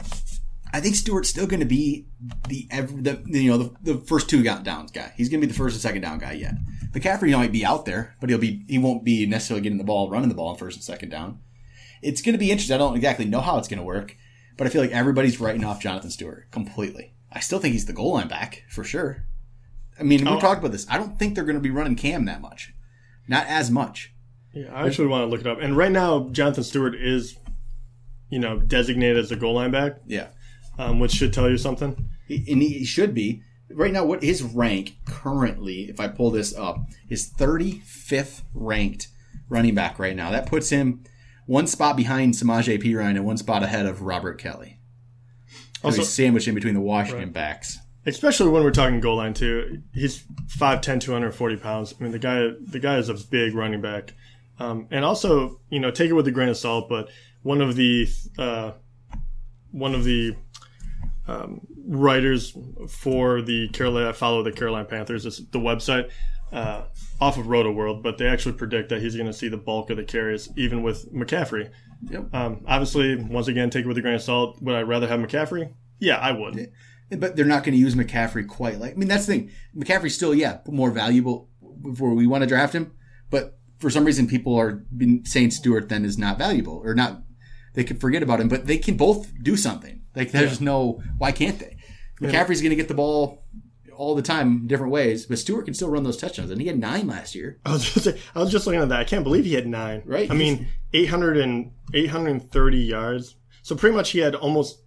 I think Stewart's still going to be the, ev- the you know the, the first two got downs guy. He's going to be the first and second down guy yet. McCaffrey might be out there, but he'll be he won't be necessarily getting the ball, running the ball on first and second down. It's going to be interesting. I don't exactly know how it's going to work, but I feel like everybody's writing off Jonathan Stewart completely. I still think he's the goal line back for sure. I mean, we Oh. talked about this. I don't think they're going to be running Cam that much, not as much. Yeah, I actually want to look it up. And right now, Jonathan Stewart is, you know, designated as a goal line back, Yeah. um, which should tell you something. He- and he should be right now. What his rank currently, if I pull this up, is 35th ranked running back right now. That puts him one spot behind Samaje Perine and one spot ahead of Robert Kelley. Also- he's sandwiched in between the Washington backs. Especially when we're talking goal line too. He's 5'10", 240 pounds. I mean, the guy, the guy is a big running back. Um, and also, you know, take it with a grain of salt, but one of the, uh, one of the, um, writers for the Carolina, I follow the Carolina Panthers, is the website. uh, off of Roto World, but they actually predict that he's going to see the bulk of the carries, even with McCaffrey. Yep. Um, obviously, once again, take it with a grain of salt. Would I rather have McCaffrey? Yeah, I would. But they're not going to use McCaffrey quite like. I mean, that's the thing. McCaffrey's still, yeah, more valuable before we want to draft him. But for some reason, people are saying Stewart then is not valuable or not. They could forget about him, but they can both do something. Like there's no why can't they? McCaffrey's going to get the ball all the time, different ways, but Stewart can still run those touchdowns, and he had nine last year. I was just, I was just looking at that. I can't believe he had nine. Right. I mean, 800 and 830 yards. So pretty much he had almost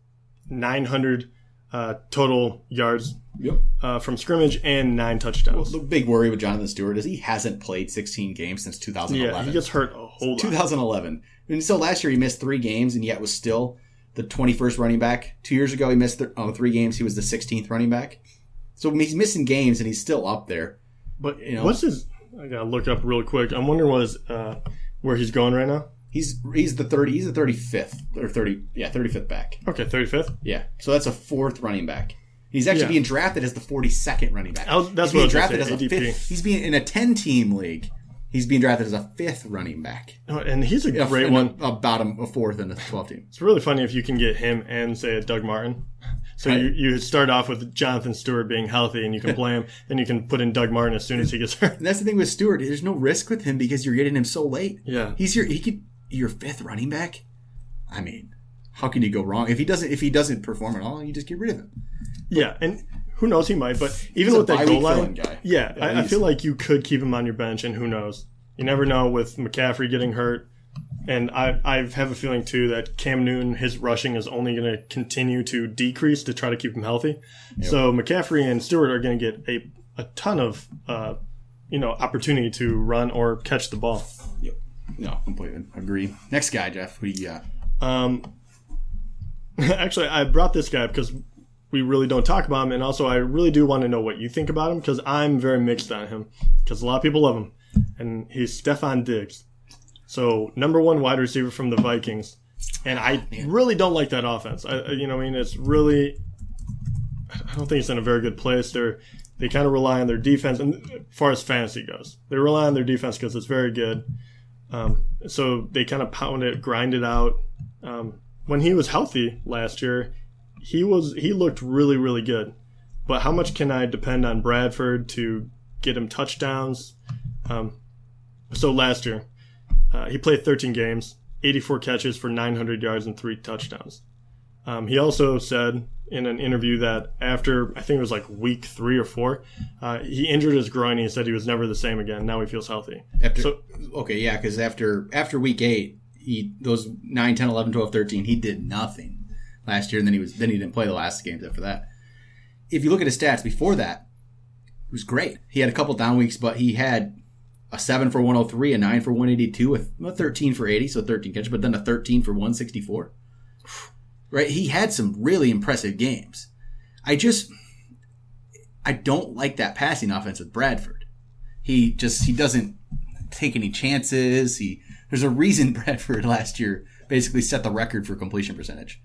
900 uh, total yards Yep. uh, from scrimmage and nine touchdowns. The big worry with Jonathan Stewart is he hasn't played 16 games since 2011. yeah, he gets hurt a whole lot. 2011. And so last year he missed three games and yet was still the 21st running back. Two years ago he missed th- oh, three games. He was the 16th running back. So he's missing games and he's still up there. But you know- what's his? I gotta look up real quick. I'm wondering what uh, where he's going right now. He's he's the 30 he's the 35th or 30 yeah 35th back. Okay, 35th. Yeah. So that's a fourth running back. He's actually Yeah. being drafted as the 42nd running back. Was- that's he's being what was drafted as a fifth. He's being in a 10 team league. He's being drafted as a fifth running back. Oh, and he's a A- great and one. A, a bottom, a fourth in a 12 team. It's really funny if you can get him and say a Doug Martin. So Right. you, you start off with Jonathan Stewart being healthy and you can play him, then you can put in Doug Martin as soon as he gets hurt. And that's the thing with Stewart. There's no risk with him because you're getting him so late. Yeah. He's your he could your fifth running back. I mean, how can you go wrong if he doesn't if he doesn't perform at all? You just get rid of him. Yeah, and who knows, he might. But even He's with that goal line, guy. yeah, At I, I feel like you could keep him on your bench, and who knows? You never know with McCaffrey getting hurt. And I, I have a feeling too that Cam Newton, his rushing is only going to continue to decrease to try to keep him healthy. So McCaffrey and Stewart are going to get a, a ton of, uh, you know, opportunity to run or catch the ball. Yep. No, completely agree. Next guy, Jeff. Who you got? Um, actually, I brought this guy because we really don't talk about him, and also I really do want to know what you think about him because I'm very mixed on him because a lot of people love him, and he's Stefon Diggs. So number one wide receiver from the Vikings, and I really don't like that offense. I, you know, I mean, it's really, I don't think it's in a very good place. They're they kind of rely on their defense, and as far as fantasy goes, they rely on their defense because it's very good. Um, so they kind of pound it, grind it out. Um, when he was healthy last year, he was he looked really really good. But how much can I depend on Bradford to get him touchdowns? Um, so last year, uh, he played 13 games, 84 catches for 900 yards and three touchdowns. Um, he also said in an interview that after I think it was like week three or four, uh, he injured his groin. And he said he was never the same again. Now he feels healthy. After So- okay, yeah, because after after week eight, he those 9, 10, 11, 12, 13, he did nothing last year, and then he was then he didn't play the last games after that. If you look at his stats before that, it was great. He had a couple down weeks, but he had a seven for 103, a nine for 182, a a 13 for 80, so 13 catches, but then a 13 for 164. Right, he had some really impressive games. I just I don't like that passing offense with Bradford. He just he doesn't take any chances. He there's a reason Bradford last year basically set the record for completion percentage,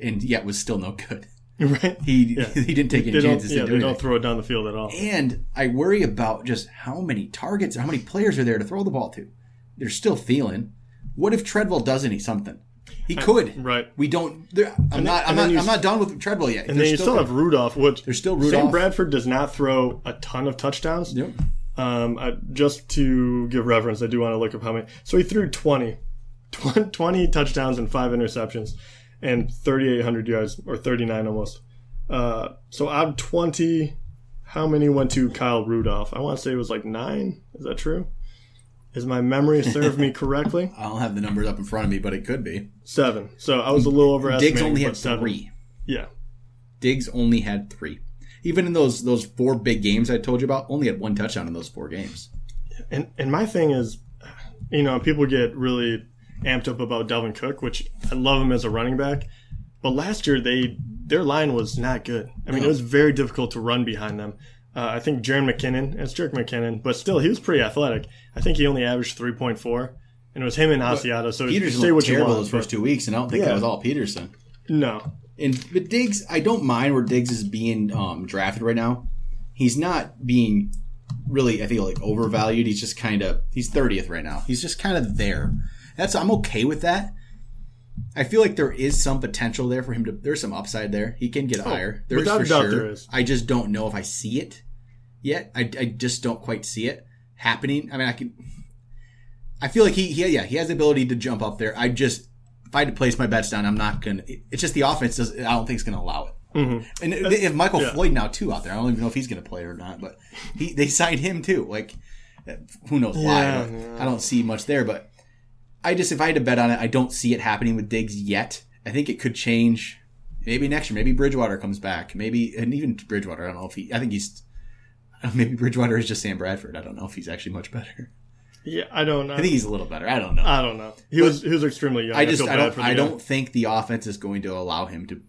and yet was still no good. right? He Yeah. he didn't take They any don't, chances. yeah, they don't anything. throw it down the field at all. And I worry about just how many targets, how many players are there to throw the ball to. They're still feeling. What if Treadwell does any something? He could. Right. We don't. I'm not. I'm not. you I'm not done with Treadwell yet. And then you still have Rudolph, which There's still Sam Rudolph. Bradford does not throw a ton of touchdowns. Yep. Um, I, just to give reference, I do want to look up how many. So he threw 20, 20, 20 touchdowns and five interceptions, and 3,800 yards or 39 almost. Uh, so out of 20, how many went to Kyle Rudolph? I want to say it was like nine. Is that true? Is my memory serve me correctly? I don't have the numbers up in front of me, but it could be. Seven. So I was a little overestimating. Diggs only had seven. three. Yeah. Diggs only had three. Even in those those four big games I told you about, only had one touchdown in those four games. And and my thing is, you know, people get really amped up about Dalvin Cook, which I love him as a running back. But last year they their line was not good. I mean, it was very difficult to run behind them. Uh, I think Jaron McKinnon, it's Jerick McKinnon, but still he was pretty athletic. I think he only averaged three point four, and it was him and Asiata. So Peterson say looked what you want. those first two weeks, and I don't think Yeah. that was all Peterson. no, And but Diggs, I don't mind where Diggs is being um, drafted right now. He's not being really, I feel like overvalued. He's just kind of he's thirtieth right now. He's just kind of there. That's I'm okay with that. I feel like there is some potential there for him to. There's some upside there. He can get higher. There's for doubt sure. there is. I just don't know if I see it yet. I, I just don't quite see it happening. I mean, I can. I feel like he, he yeah he has the ability to jump up there. I just if I had to place my bets down, I'm not gonna. It's just the offense. Does, I don't think it's gonna allow it. Mm-hmm. And if Michael Yeah. Floyd now too out there, I don't even know if he's gonna play or not. But he they signed him too. Like who knows why? Yeah. I don't see much there. But I just if I had to bet on it, I don't see it happening with Diggs yet. I think it could change. Maybe next year. Maybe Bridgewater comes back. Maybe and even Bridgewater. I don't know if he. I think he's. Maybe Bridgewater is just Sam Bradford. I don't know if he's actually much better. Yeah, I don't know. I think he's a little better. I don't know. I don't know. He was he was extremely young. I just feel I don't I guy. don't think the offense is going to allow him to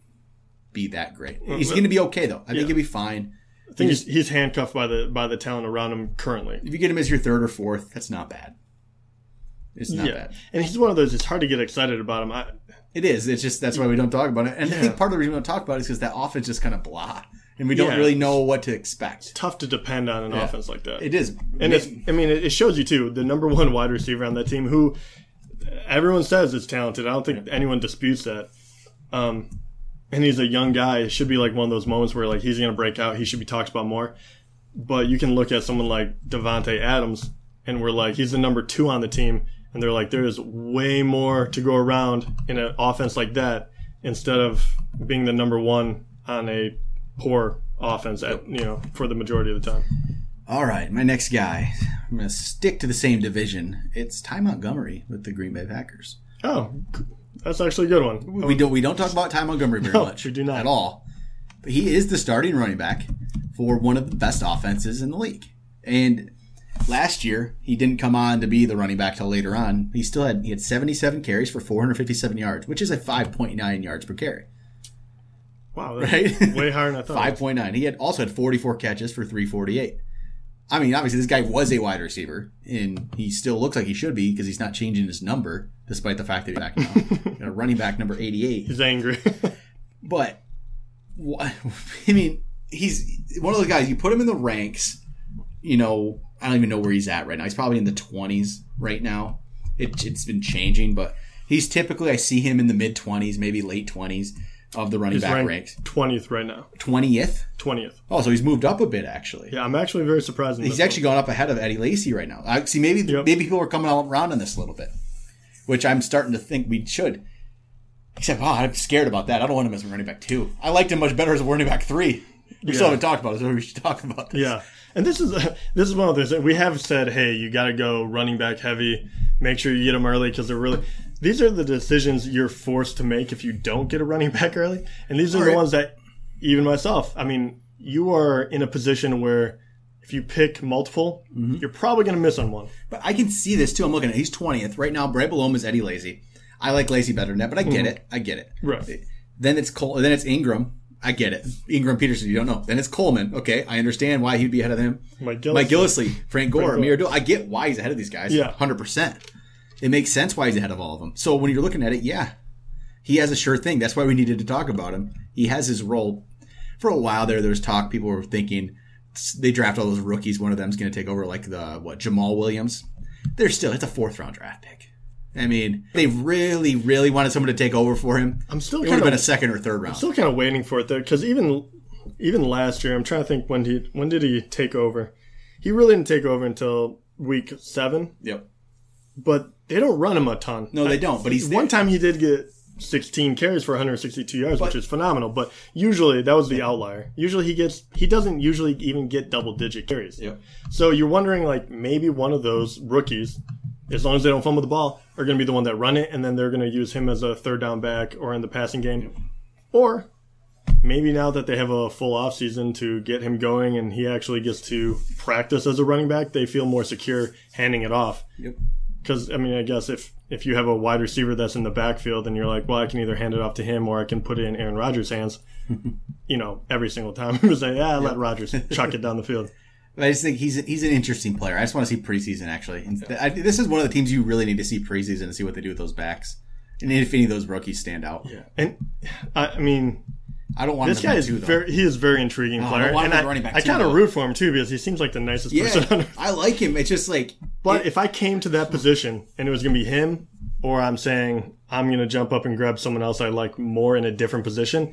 be that great. He's going to be okay though. I think he'll be fine. I think he's, he's handcuffed by the by the talent around him currently. If you get him as your third or fourth, that's not bad. It's not yeah, bad. and he's one of those. It's hard to get excited about him. I, It is. It's just that's why we don't talk about it. And I think part of the reason we don't talk about it is because that offense just kind of blah, and we don't Yeah. really know what to expect. tough to depend on an offense like that. It is. and it's, I mean, it it shows you too. The number one wide receiver on that team, who everyone says is talented. I don't think anyone disputes that. Um, and he's a young guy. It should be like one of those moments where like he's going to break out. He should be talked about more. But you can look at someone like Davante Adams, and we're like, he's the number two on the team, and they're like, there is way more to go around in an offense like that instead of being the number one on a poor offense at you know for the majority of the time. All right, my next guy. I'm going to stick to the same division. It's Ty Montgomery with the Green Bay Packers. Oh, that's actually a good one. We don't we don't talk about Ty Montgomery very No, much. we do not. at all. But he is the starting running back for one of the best offenses in the league. And last year he didn't come on to be the running back till later on. He still had he had 77 carries for 457 yards, which is a 5.9 yards per carry. Wow, that's Right? way higher than I thought. 5.9. He had also had 44 catches for 348. I mean, obviously this guy was a wide receiver, and he still looks like he should be because he's not changing his number, despite the fact that he's back now. Got a running back number 88. He's angry. But I mean, he's one of those guys. You put him in the ranks. You know, I don't even know where he's at right now. He's probably in the twenties right now. It, it's been changing, but he's typically I see him in the mid twenties, maybe late twenties of the running He's back ranks. twentieth right now. Twentieth. Twentieth. Oh, so he's moved up a bit actually. Yeah, I'm actually very surprised. He's actually gone up ahead of Eddie Lacy right now. I see. Maybe Yep. maybe people are coming all around on this a little bit, which I'm starting to think we should. Except, oh, I'm scared about that. I don't want him as a running back two. I liked him much better as a running back three. We still haven't talked about it, so we should talk about this. Yeah, and this is this is one of those we have said. Hey, you got to go running back heavy. Make sure you get them early because they're really. These are the decisions you're forced to make if you don't get a running back early, and these are All the right. ones that even myself. I mean, you are in a position where if you pick multiple, Mm-hmm. you're probably going to miss on one. But I can see this too. I'm looking at he's 20th right now. Right below him is Eddie Lacy. I like Lacy better than that, but I get it. I get it. Mm-hmm. Right. Then it's Cole. Then it's Ingram. I get it. Ingram Peterson. You don't know. Then it's Coleman. Okay, I understand why he'd be ahead of him. Mike Gillislee. Mike Gillislee, Frank Gore, Abdul. I get why he's ahead of these guys. Yeah. hundred percent. It makes sense why he's ahead of all of them. So when you're looking at it, yeah, he has a sure thing. That's why we needed to talk about him. He has his role. For a while there, there was talk. People were thinking they draft all those rookies. One of them's going to take over, like the what Jamaal Williams. They're still it's a fourth round draft pick. I mean, they really, really wanted someone to take over for him. I'm still It would kind have been a second or third round. still kind of waiting for it though, because even even last year, I'm trying to think when he when did he take over? He really didn't take over until week seven, yep. but they don't run him a ton. No, they don't. But he's One there. time he did get 16 carries for 162 yards, which is phenomenal. But usually that was the outlier. Usually he gets he doesn't usually even get double digit carries. Yep. So you're wondering like maybe one of those rookies, as long as they don't fumble the ball, are going to be the one that run it, and then they're going to use him as a third down back or in the passing game, or maybe now that they have a full offseason to get him going and he actually gets to practice as a running back, they feel more secure handing it off. Yep. Because I mean, I guess if if you have a wide receiver that's in the backfield and you're like, well, I can either hand it off to him or I can put it in Aaron Rodgers' hands. you know, every single time, I'm say, yeah, let Rodgers chuck it down the field. I just think he's he's an interesting player. I just want to see preseason actually. And I, this is one of the teams you really need to see preseason and see what they do with those backs, and if any of those rookies stand out. Yeah, and I, I mean, I don't want This guy is too, very he is very intriguing I player, want and I, I kind of root for him too because he seems like the nicest person. Yeah, earth. I like him. It's just like, But if I came to that position and it was going to be him, or I'm saying I'm going to jump up and grab someone else I like more in a different position,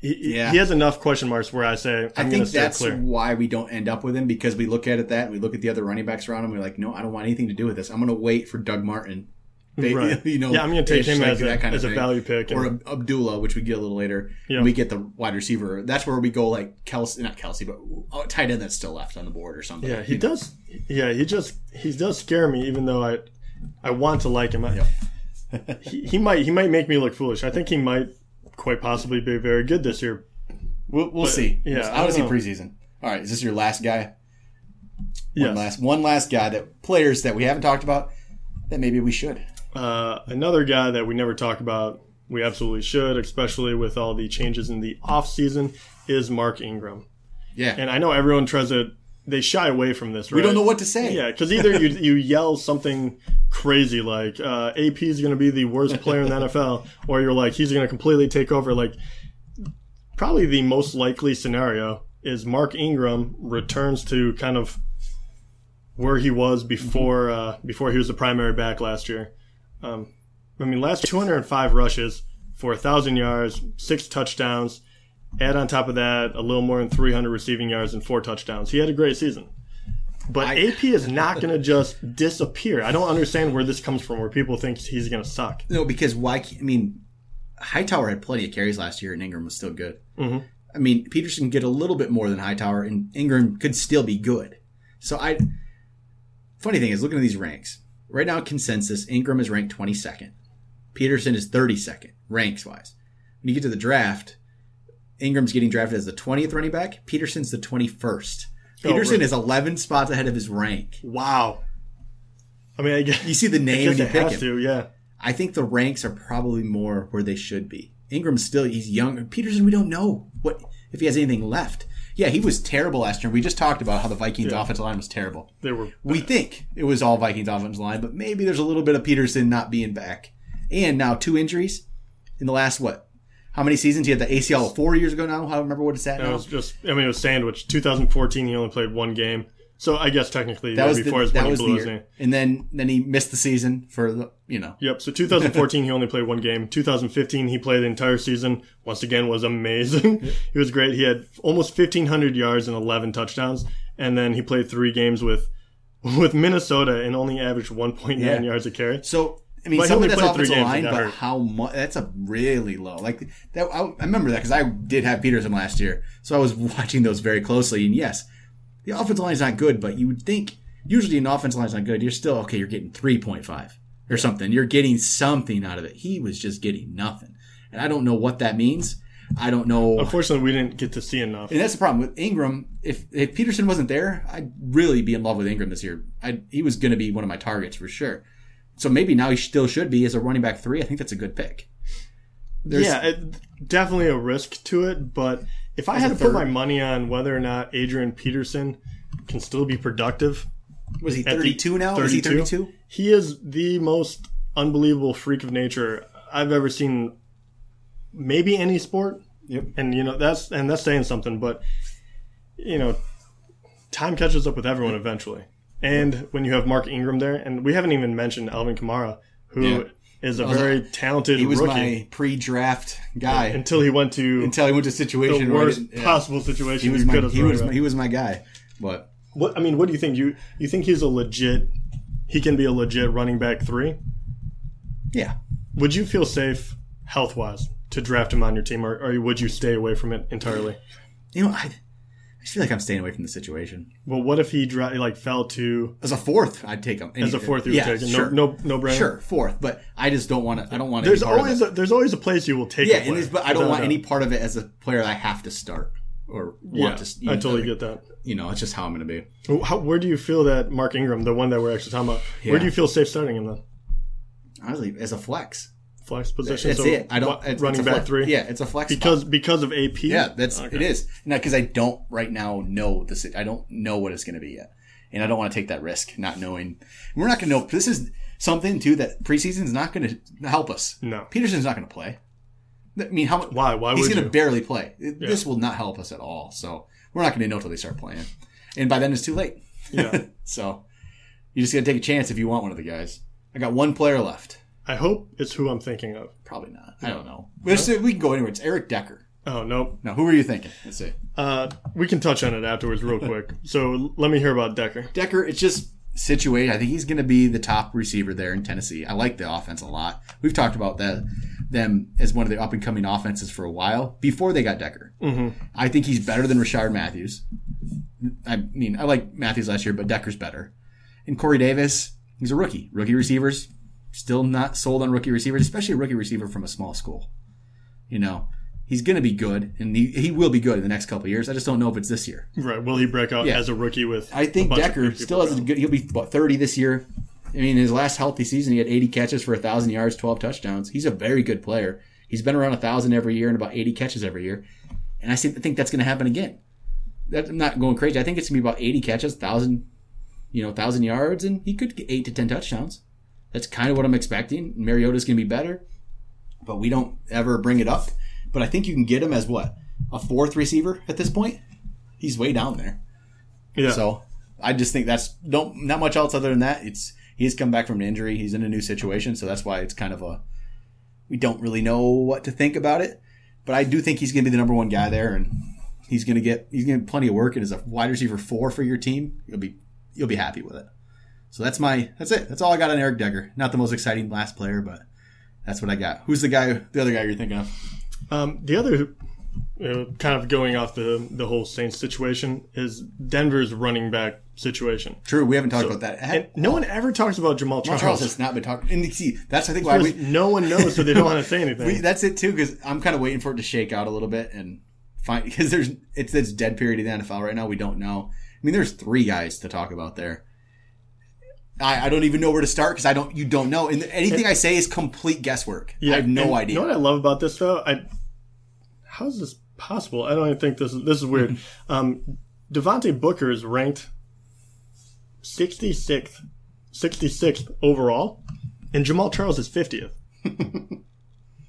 he, Yeah. he has enough question marks where I say I'm I think that's clear. why we don't end up with him because we look at it that and we look at the other running backs around him. We're like, no, I don't want anything to do with this. I'm going to wait for Doug Martin. They- Right. You know, Yeah, I'm gonna take him like as a- that kind of as a value pick or and- Abdullah, which we get a little later. Yeah. We get the wide receiver. That's where we go like Kelce, not Kelce, but oh, tight end that's still left on the board or something. Yeah, he does. Yeah, he just he does scare me, even though I I want to like him. I, he, he might he might make me look foolish. I think he might quite possibly be very good this year. We'll, we'll see. yeah, I want to see preseason. All right, is this your last guy? Yes. One last, one last guy that players that we haven't talked about that maybe we should. Uh, another guy that we never talk about, we absolutely should, especially with all the changes in the off season, is Mark Ingram. Yeah, And I know everyone tries to they shy away from this. Right? we don't know what to say. Yeah, because either you you yell something crazy like uh, AP is going to be the worst player in the NFL, or you're like he's going to completely take over. Like probably the most likely scenario is Mark Ingram returns to kind of where he was before uh, before he was the primary back last year. Um, I mean, last 205 rushes for 1,000 yards, six touchdowns. Add on top of that a little more than 300 receiving yards and four touchdowns. He had a great season. But I- AP is not going to just disappear. I don't understand where this comes from, where people think he's going to suck. No, because why? can't- I mean, Hightower had plenty of carries last year, and Ingram was still good. Mhm. I mean, Peterson get a little bit more than Hightower, and Ingram could still be good. So I. Funny thing is, looking at these ranks right now, consensus Ingram is ranked twenty second, Peterson is thirty second ranks wise. When you get to the draft, Ingram's getting drafted as the twentieth running back. Peterson's the twenty first. Oh, Peterson really? is eleven spots ahead of his rank. Wow. I mean, I guess, You see the name and you pick him. to, yeah. I think the ranks are probably more where they should be. Ingram's still he's young. Peterson, we don't know what if he has anything left. Yeah, he was terrible last year. We just talked about how the Vikings Yeah. offensive line was terrible. They were. We think it was all Vikings offensive line, but maybe there's a little bit of Peterson not being back. And now two injuries in the last what? How many seasons? He had the ACL four years ago now. I don't remember what it's at It now. was just. I mean, it was sandwich. 2014, he only played one game. So I guess technically that was before the, his that was the year. And then then he missed the season for the you know Yep. So 2014, he only played one game. 2015, he played the entire season. Once again, was amazing. he was great. He had almost 1,500 yards and 11 touchdowns, and then he played three games with with Minnesota and only averaged 1.9 Yeah. yards a carry. So I mean, But some of that's offensive line, but hurt. how much? That's a really low. Like that, I, I remember that because I did have Peterson last year, so I was watching those very closely. And yes, the offensive line is not good, but you would think usually an offensive line is not good. You're still okay. You're getting three point five or something. You're getting something out of it. He was just getting nothing, and I don't know what that means. I don't know. Unfortunately, we didn't get to see enough. And that's the problem with Ingram. If if Peterson wasn't there, I'd really be in love with Ingram this year. I he was going to be one of my targets for sure. So maybe now he still should be as a running back three. I think that's a good pick. There's- yeah, it, definitely a risk to it. But if I had a to put my money on whether or not Adrian Peterson can still be productive, Was he at the 32 now? Or is he 32? 32? he is the most unbelievable freak of nature I've ever seen. Maybe any sport. Yep. And you know that's and that's saying something, but you know, time catches up with everyone eventually. And when you have Mark Ingram there, and we haven't even mentioned Alvin Kamara, who is Yeah. a was very talented He was rookie my pre-draft guy until he went to until he went to a the situation worst yeah. possible situation. he was my he was my, he was my guy. But What I mean, what do you think? You you think he's a legit? He can be a legit running back three. yeah, Would you feel safe health wise to draft him on your team, or, or would you stay away from it entirely? you know I, I just feel like I'm staying away from the situation. Well, what if he dra- like fell to As a fourth, I'd take him. as a fourth? You would yeah, take it? sure. No, no, no brainer. Sure, fourth, but I just don't want to. I don't want. There's any part of always it. a, there's always a place you will take. yeah, player, but I don't want any part of it as a player I have to start or Yeah, want to. I totally get that. You know, it's just how I'm going to be. How, where do you feel that Mark Ingram, the one that we're actually talking about, Yeah. where do you feel safe starting him then? Honestly, as a flex, Flex position. that's so it. I don't it's, running it's back flex. three. Yeah, it's a flex because spot. because of AP. yeah, that's Okay. it is. Not because I don't right now know this. I don't know what it's going to be yet, and I don't want to take that risk not knowing. We're not going to know. This is something too that preseason is not going to help us. No. Peterson's not going to play. I mean, how much? Why? Why He's going to barely play. This will not help us at all. So we're not going to know until they start playing, and by then it's too late. Yeah. So you just got to take a chance if you want one of the guys. I got one player left. I hope it's who I'm thinking of. Probably not. I don't know. But it's- we can go anywhere. It's Eric Decker. Oh nope. Now, who are you thinking? Let's see. Uh, we can touch on it afterwards, real quick. So let me hear about Decker. Decker, it's just situated. I think he's going to be the top receiver there in Tennessee. I like the offense a lot. We've talked about that them as one of the up and coming offenses for a while before they got Decker. Mm-hmm. I think he's better than Rishard Matthews. I mean, I like Matthews last year, but Decker's better. And Corey Davis, he's a rookie. Rookie receivers, still not sold on rookie receivers, especially a rookie receiver from a small school. You know, he's going to be good, and he, he will be good in the next couple of years. I just don't know if it's this year. Right? Will he break out Yeah. as a rookie with? I think Decker still has a good. He'll be about thirty this year. I mean, his last healthy season, he had eighty catches for thousand yards, twelve touchdowns. He's a very good player. He's been around a thousand every year and about eighty catches every year. And I think that's going to happen again. That, I'm not going crazy. I think it's going to be about eighty catches, thousand, you know, thousand yards, and he could get eight to ten touchdowns. That's kind of what I'm expecting. Mariota's going to be better, but we don't ever bring it up. But I think you can get him as what a fourth receiver at this point. He's way down there. Yeah. So I just think that's don't not much else other than that. It's he's come back from an injury. He's in a new situation, so that's why it's kind of a we don't really know what to think about it. But I do think he's going to be the number one guy there, and he's going to get he's going to get plenty of work. And as a wide receiver four for your team, you'll be you'll be happy with it. So that's my that's it. That's all I got on Eric Decker. Not the most exciting last player, but that's what I got. Who's the guy? The other guy you're thinking of? Um, the other, you know, kind of going off the the whole Saints situation is Denver's running back situation. True, we haven't talked about that. And no one ever talks about Jamaal Jamaal Charles. Charles has not been talking. And see, that's I think why we no one knows, so they don't want to say anything. We, that's it too, because I'm kind of waiting for it to shake out a little bit and find because there's it's this dead period in the NFL right now. We don't know. I mean, there's three guys to talk about there. I, I don't even know where to start because I don't. You don't know, and anything I say is complete guesswork. I have no idea. You know what I love about this though? I how is this possible? I don't even think this is this is weird. um, Devontae Booker is ranked 66th, 66th overall, and Jamaal Charles is 50th.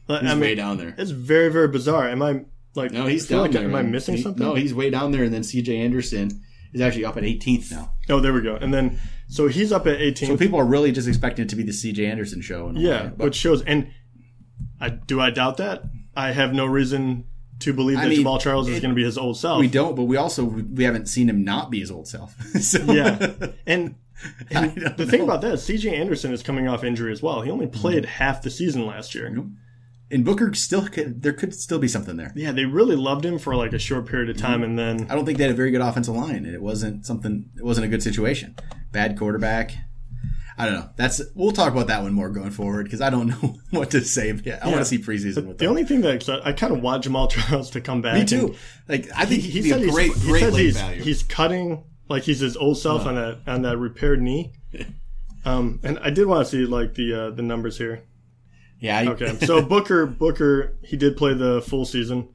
Like, he's I way down there. it's very very bizarre. Am I like? No, he's down like, there. Am I missing He- something? No, he's way down there, and then C.J. Anderson is actually up at 18th now. oh, there we go. And then so he's up at 18th. So people are really just expecting it to be the C.J. Anderson show. In yeah, way, but- which shows. And I do I doubt that? I have no reason to believe that mean, Jamaal Charles is going to be his old self. we don't, but we also we haven't seen him not be his old self. so, yeah, and, and the thing about that is C.J. Anderson is coming off injury as well. He only played mm-hmm. half the season last year. And Booker still could, there could still be something there. Yeah, they really loved him for like a short period of time, and then I don't think they had a very good offensive line, and it wasn't something. It wasn't a good situation. Bad quarterback. I don't know. That's we'll talk about that one more going forward because I don't know what to say. Yeah, I want to see preseason with the only thing that exci- I kind of want Jamaal Charles to come back. Me too. Like I think He, he'd he be said a he's, great, he great says he's, value. he's cutting like he's his old self on that on that repaired knee. Um, and I did want to see like the uh, the numbers here. Yeah. Okay, so Booker Booker he did play the full season,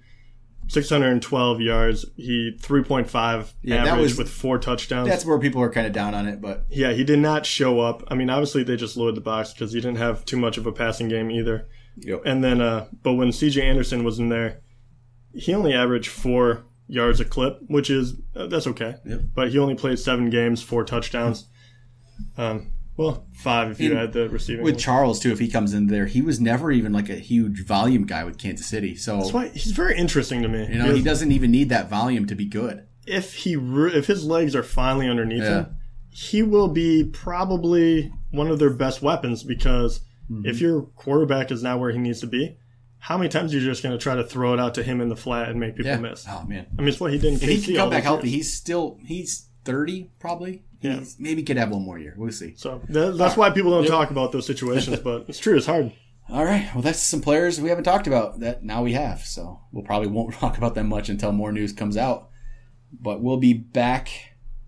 612 yards. He 3.5 Yeah, average was- with four touchdowns. that's where people are kind of down on it, but yeah, he did not show up. I mean, obviously they just loaded the box because he didn't have too much of a passing game either. Yep. And then, uh, but when C.J. Anderson was in there, he only averaged four yards a clip, which is uh, that's okay. Yep. But he only played seven games, four touchdowns. Um, well, five if you In- add the receiving. with one. Charles too, if he comes in there, he was never even like a huge volume guy with Kansas City. So That's why he's very interesting to me. you know he doesn't even need that volume to be good. if he re- if his legs are finally underneath Yeah. him, he will be probably one of their best weapons because Mm-hmm. if your quarterback is not where he needs to be, how many times are you just going to try to throw it out to him in the flat and make people Yeah. miss? Oh man. I mean, it's what he didn't. If he can come back healthy, years. he's still he's thirty probably. Yeah. He's, maybe could have one more year. We'll see. So that, that's why people don't talk about those situations, but it's true. It's hard. All right. Well, that's some players we haven't talked about that now we have. So we'll probably won't talk about them much until more news comes out. But we'll be back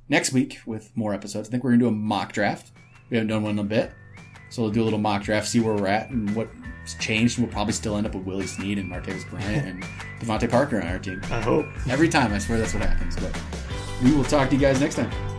next week with more episodes. I think we're gonna do a mock draft. We haven't done one in a bit, so we'll do a little mock draft, see where we're at and what's changed. And We'll probably still end up with Willie Snead and Martavis Bryant and DeVante Parker on our team I hope. every time. I swear that's what happens. But we will talk to you guys next time.